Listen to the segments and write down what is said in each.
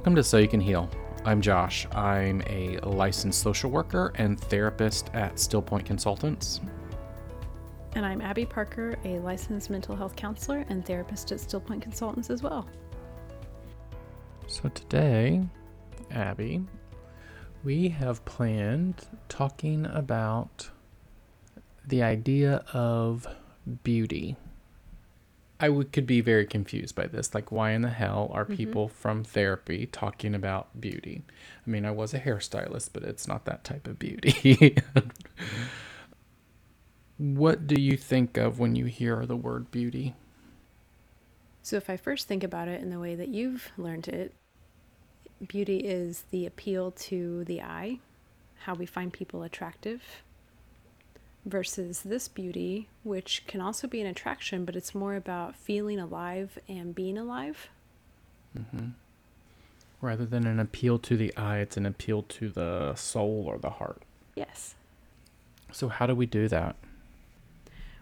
Welcome to So You Can Heal. I'm Josh. I'm a licensed social worker and therapist at Stillpoint Consultants. And I'm Abby Parker, a licensed mental health counselor and therapist at Stillpoint Consultants as well. So today, Abby, we have planned talking about the idea of beauty. I would, could be very confused by this. Like, why in the hell are mm-hmm. people from therapy talking about beauty? I mean, I was a hairstylist, but it's not that type of beauty. what do you think of when you hear the word beauty? So, if I first think about it in the way that you've learned it, beauty is the appeal to the eye, how we find people attractive, versus this beauty, which can also be an attraction, but it's more about feeling alive and being alive. Mm-hmm. Rather than an appeal to the eye, it's an appeal to the soul or the heart. Yes. So, how do we do that?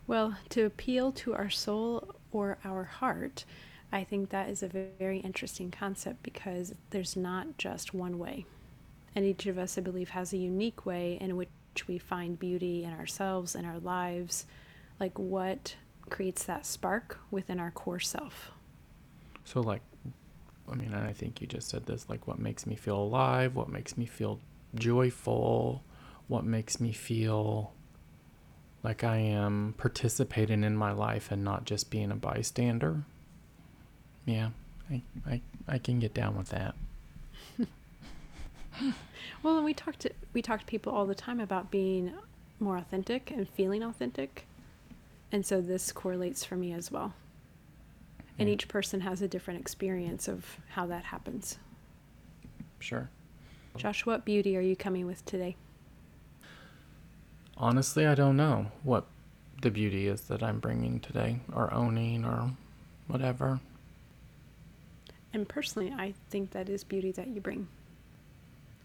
Well, to appeal to our soul or our heart, I think that is a very interesting concept because there's not just one way. And each of us, I believe, has a unique way in which we find beauty in ourselves and our lives. Like what creates that spark within our core self. So, like, I mean, I think you just said this like, what makes me feel alive? What makes me feel joyful? What makes me feel like I am participating in my life and not just being a bystander? Yeah, I, I, I can get down with that. Well, and we talked to, we talk to people all the time about being more authentic and feeling authentic. And so this correlates for me as well. And hmm. each person has a different experience of how that happens. Sure. Josh, what beauty are you coming with today? Honestly, I don't know what the beauty is that I'm bringing today or owning or whatever. And personally, I think that is beauty that you bring.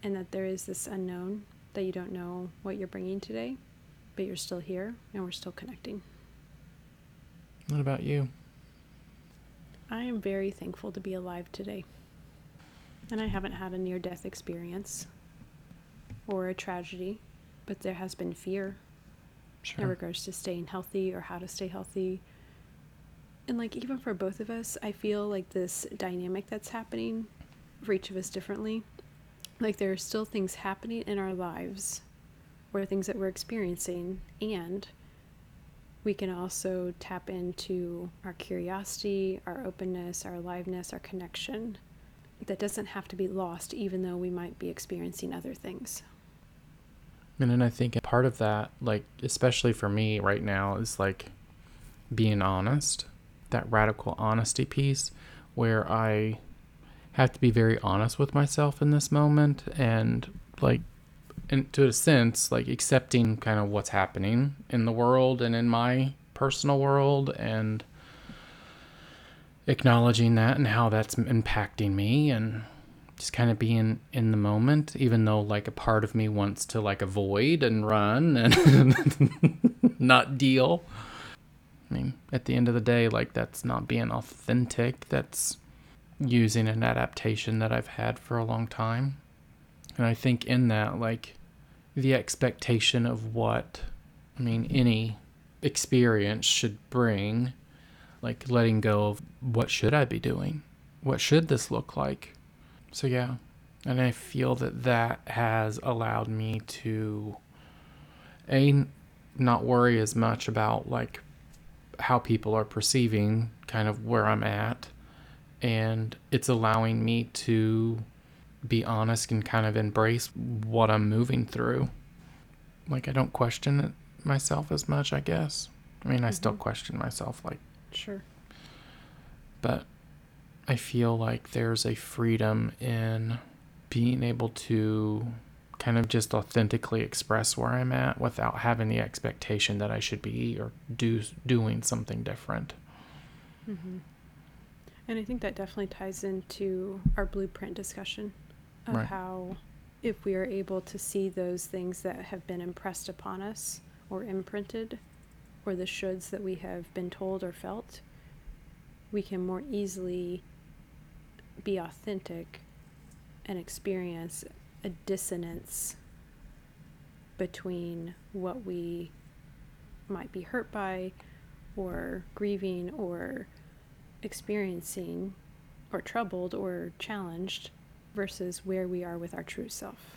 And that there is this unknown that you don't know what you're bringing today, but you're still here and we're still connecting. What about you? I am very thankful to be alive today. And I haven't had a near death experience or a tragedy, but there has been fear in regards to staying healthy or how to stay healthy. And like even for both of us, I feel like this dynamic that's happening for each of us differently. Like there are still things happening in our lives or things that we're experiencing and we can also tap into our curiosity, our openness, our aliveness, our connection. That doesn't have to be lost even though we might be experiencing other things. And then I think part of that, like, especially for me right now, is like being honest, that radical honesty piece where I have to be very honest with myself in this moment and, like, to a sense, like accepting kind of what's happening in the world and in my personal world and acknowledging that and how that's impacting me and just kind of being in the moment even though like a part of me wants to like avoid and run and not deal. I mean at the end of the day like that's not being authentic. That's using an adaptation that i've had for a long time. And i think in that like the expectation of what i mean any experience should bring like letting go of what should i be doing? What should this look like? So yeah, and I feel that that has allowed me to A, not worry as much about like how people are perceiving kind of where I'm at and it's allowing me to be honest and kind of embrace what I'm moving through. Like I don't question it myself as much, I guess. I mean, I still Mhm. question myself like Sure. but I feel like there's a freedom in being able to kind of just authentically express where I'm at without having the expectation that I should be or do doing something different. hmm And I think that definitely ties into our blueprint discussion of Right. how, if we are able to see those things that have been impressed upon us or imprinted, or the shoulds that we have been told or felt, we can more easily be authentic and experience a dissonance between what we might be hurt by or grieving or experiencing or troubled or challenged versus where we are with our true self.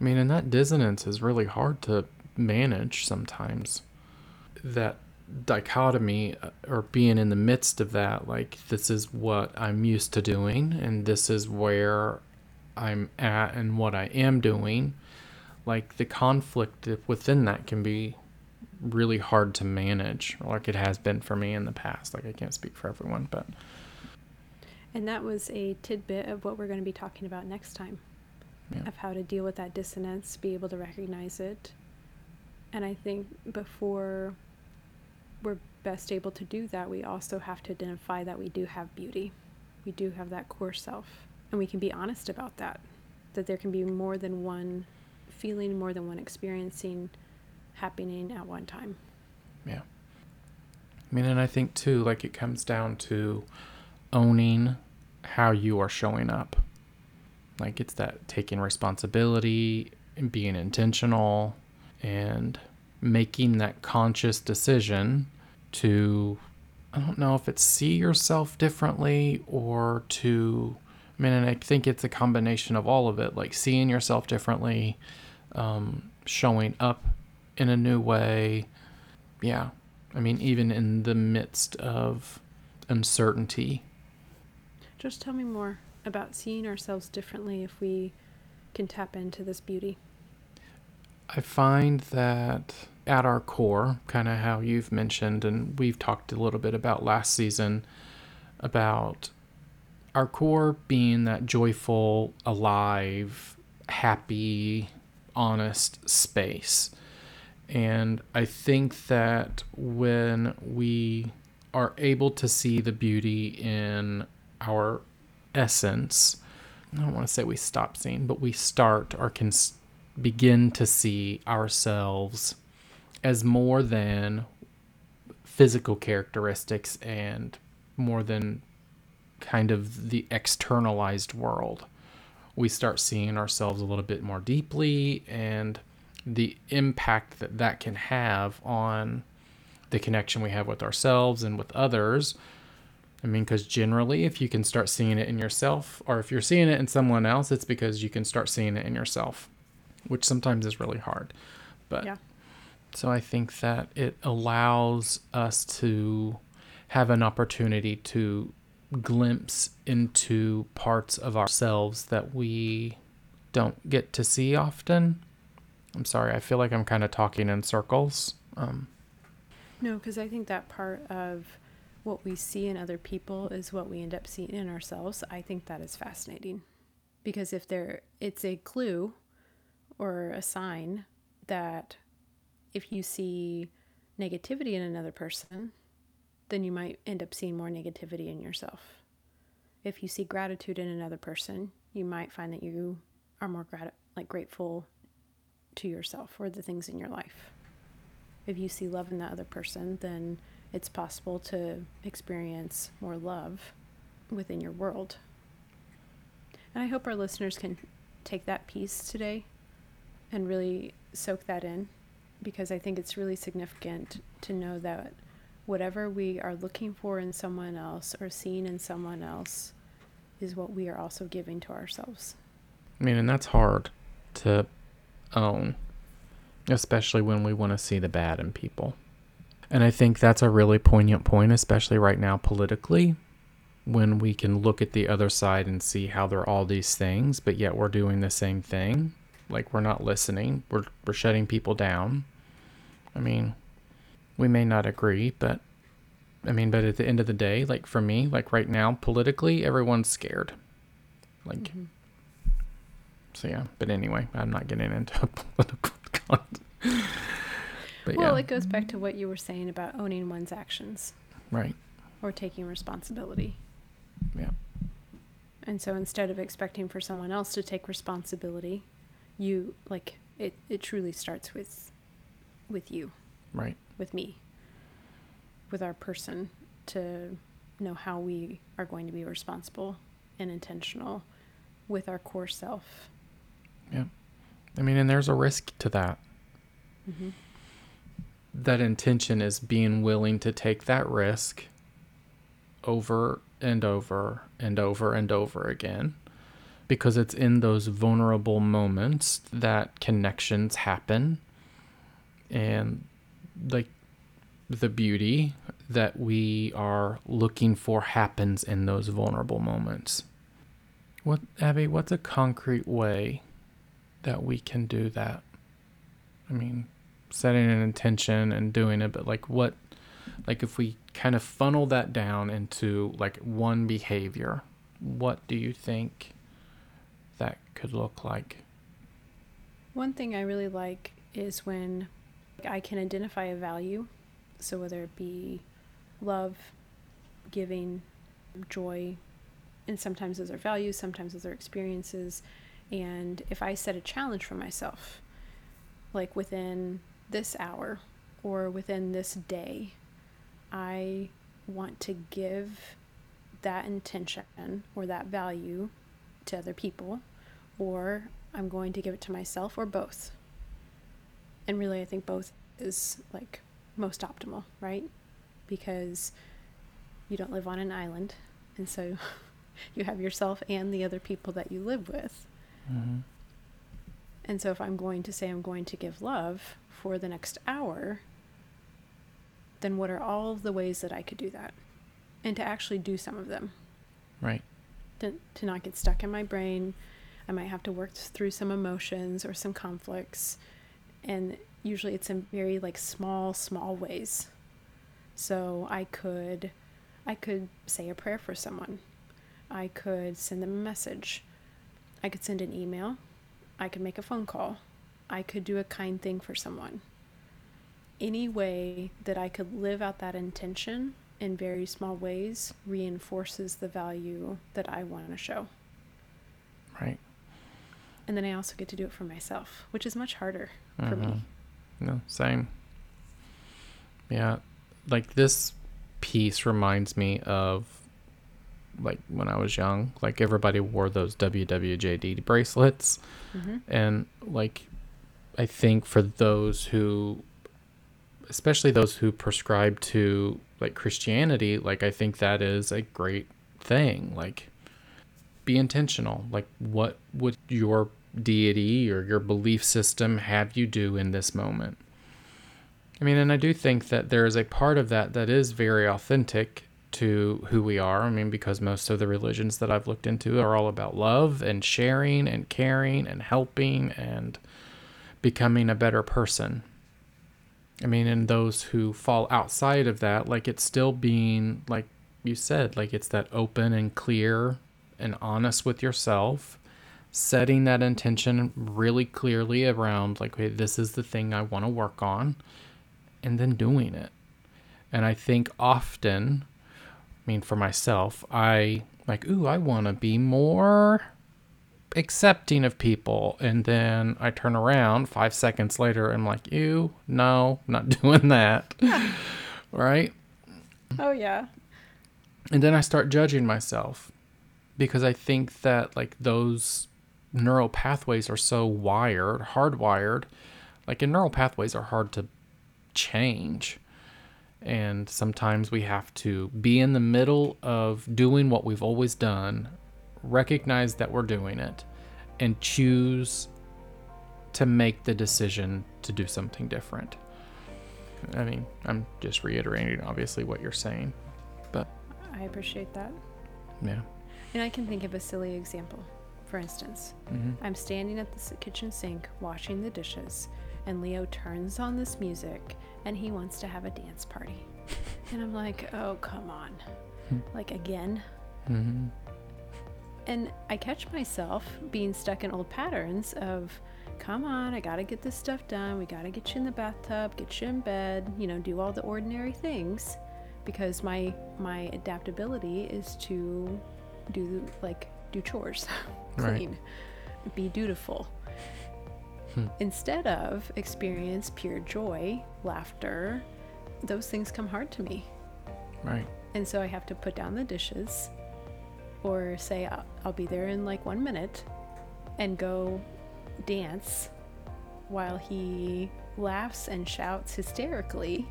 I mean, and that dissonance is really hard to manage sometimes. That dichotomy uh, or being in the midst of that, like, this is what I'm used to doing, and this is where I'm at and what I am doing. Like, the conflict within that can be really hard to manage, like it has been for me in the past. Like, I can't speak for everyone, but. And that was a tidbit of what we're going to be talking about next time Yeah. of how to deal with that dissonance, be able to recognize it. And I think before we're best able to do that, we also have to identify that we do have beauty. We do have that core self. And we can be honest about that. That there can be more than one feeling, more than one experiencing happening at one time. Yeah. I mean, and I think too, like it comes down to owning how you are showing up. Like it's that taking responsibility and being intentional and making that conscious decision to, I don't know if it's see yourself differently or to, I mean, and I think it's a combination of all of it, like seeing yourself differently, um, showing up in a new way. Yeah. I mean, even in the midst of uncertainty. Just tell me more about seeing ourselves differently if we can tap into this beauty. I find that at our core, kind of how you've mentioned, and we've talked a little bit about last season, about our core being that joyful, alive, happy, honest space. And I think that when we are able to see the beauty in our essence, I don't want to say we stop seeing, but we start or can begin to see ourselves as more than physical characteristics and more than kind of the externalized world. We start seeing ourselves a little bit more deeply and the impact that that can have on the connection we have with ourselves and with others. I mean, because generally, if you can start seeing it in yourself, or if you're seeing it in someone else, it's because you can start seeing it in yourself, which sometimes is really hard. But Yeah. so I think that it allows us to have an opportunity to glimpse into parts of ourselves that we don't get to see often. I'm sorry, I feel like I'm kind of talking in circles. Um, No, because I think that part of what we see in other people is what we end up seeing in ourselves. I think that is fascinating. Because if there it's a clue or a sign that if you see negativity in another person, then you might end up seeing more negativity in yourself. If you see gratitude in another person, you might find that you are more grat- like grateful to yourself or the things in your life if you see love in that other person, then it's possible to experience more love within your world. And I hope our listeners can take that piece today and really soak that in because I think it's really significant to know that whatever we are looking for in someone else or seeing in someone else is what we are also giving to ourselves. I mean, and that's hard to own, especially when we want to see the bad in people. And I think that's a really poignant point, especially right now politically, when we can look at the other side and see how they're all these things, but yet we're doing the same thing. Like we're not listening, we're, we're shutting people down. I mean, we may not agree, but I mean, but at the end of the day, like for me, like right now, politically, everyone's scared. Like, mm-hmm. So yeah, but anyway, I'm not getting into political content. But Well, yeah, it goes back to what you were saying about owning one's actions right. or taking responsibility. Yeah. And so instead of expecting for someone else to take responsibility, you like it it truly starts with with you, Right. with me, with our person to know how we are going to be responsible and intentional with our core self. Yeah. I mean, and there's a risk to that. Mm-hmm. That intention is being willing to take that risk over and over and over and over again because it's in those vulnerable moments that connections happen and like the beauty that we are looking for happens in those vulnerable moments. What Abby, what's a concrete way that we can do that? I mean, setting an intention and doing it, but like what like if we kind of funnel that down into like one behavior, what do you think that could look like? One thing I really like is when I can identify a value. So whether it be love, giving, joy, and sometimes those are values, sometimes those are experiences. And if I set a challenge for myself, like within this hour or within this day, I want to give that intention or that value to other people, or I'm going to give it to myself, or both. And really, I think both is like most optimal, right? Because you don't live on an island, and so you have yourself and the other people that you live with. Mm-hmm. And so, if I'm going to say I'm going to give love for the next hour, then what are all of the ways that I could do that? And to actually do some of them. Right. To, to not get stuck in my brain. I might have to work through some emotions or some conflicts. And usually it's in very like small, small ways. So I could I could say a prayer for someone. I could send them a message. I could send an email. I could make a phone call. I could do a kind thing for someone any way that I could live out that intention in very small ways reinforces the value that I want to show. Right. And then I also get to do it for myself, which is much harder for Mhm. me. No, same. Yeah, like this piece reminds me of like when I was young. Like everybody wore those WWJD bracelets, hmm and like I think for those who, especially those who prescribe to like Christianity, like I think that is a great thing. Like be intentional. Like what would your deity or your belief system have you do in this moment? I mean, and I do think that there is a part of that that is very authentic to who we are. I mean, because most of the religions that I've looked into are all about love and sharing and caring and helping and becoming a better person. I mean, and those who fall outside of that, like it's still being, like you said, like it's that open and clear and honest with yourself, setting that intention really clearly around, like, hey, this is the thing I want to work on, and then doing it. And I think often, mean, for myself, I like, ooh, I want to be more accepting of people. And then I turn around five seconds later and I'm like, ew, no, I'm not doing that. right? Oh, yeah. And then I start judging myself because I think that like those neural pathways are so wired, hardwired. Like, and neural pathways are hard to change. And sometimes we have to be in the middle of doing what we've always done, recognize that we're doing it, and choose to make the decision to do something different. I mean, I'm just reiterating, obviously, what you're saying. But I appreciate that. Yeah. And I can think of a silly example. For instance, hmm I'm standing at the kitchen sink washing the dishes, and Leo turns on this music and he wants to have a dance party. and I'm like, oh, come on. Hmm. like, again? hmm And I catch myself being stuck in old patterns of, come on, I gotta get this stuff done. We gotta get you in the bathtub, get you in bed, you know, do all the ordinary things. Because my my adaptability is to do like do chores, Right. clean, be dutiful. Hmm. Instead of experience pure joy, laughter, those things come hard to me. Right. And so I have to put down the dishes or say I'll, I'll be there in like one minute and go dance while he laughs and shouts hysterically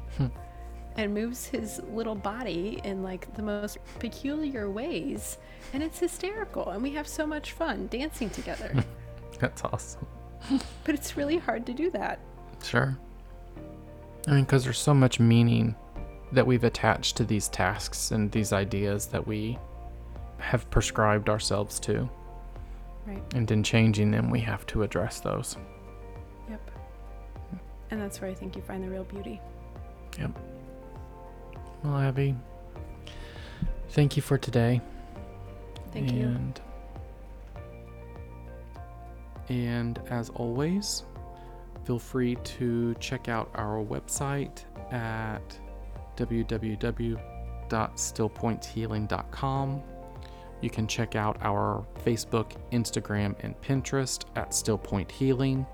and moves his little body in like the most peculiar ways and it's hysterical and we have so much fun dancing together That's awesome. but it's really hard to do that Sure. I mean, because there's so much meaning that we've attached to these tasks and these ideas that we have prescribed ourselves to. right And in changing them, we have to address those. yep and that's where i think you find the real beauty Yep. Well, Abby, thank you for today. thank you and, And as always, feel free to check out our website at www.stillpointhealing.com. You can check out our Facebook, Instagram, and Pinterest at Stillpoint Healing.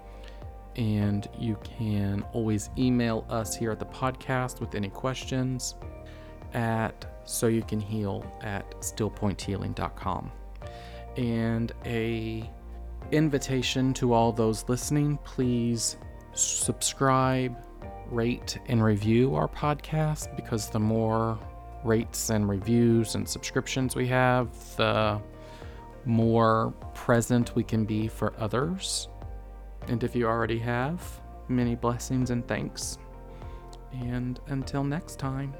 And you can always email us here at the podcast with any questions at so you can heal at stillpointhealing.com. And a invitation to all those listening, please subscribe, rate, and review our podcast because the more rates and reviews and subscriptions we have, the more present we can be for others. And if you already have, many blessings and thanks. And until next time.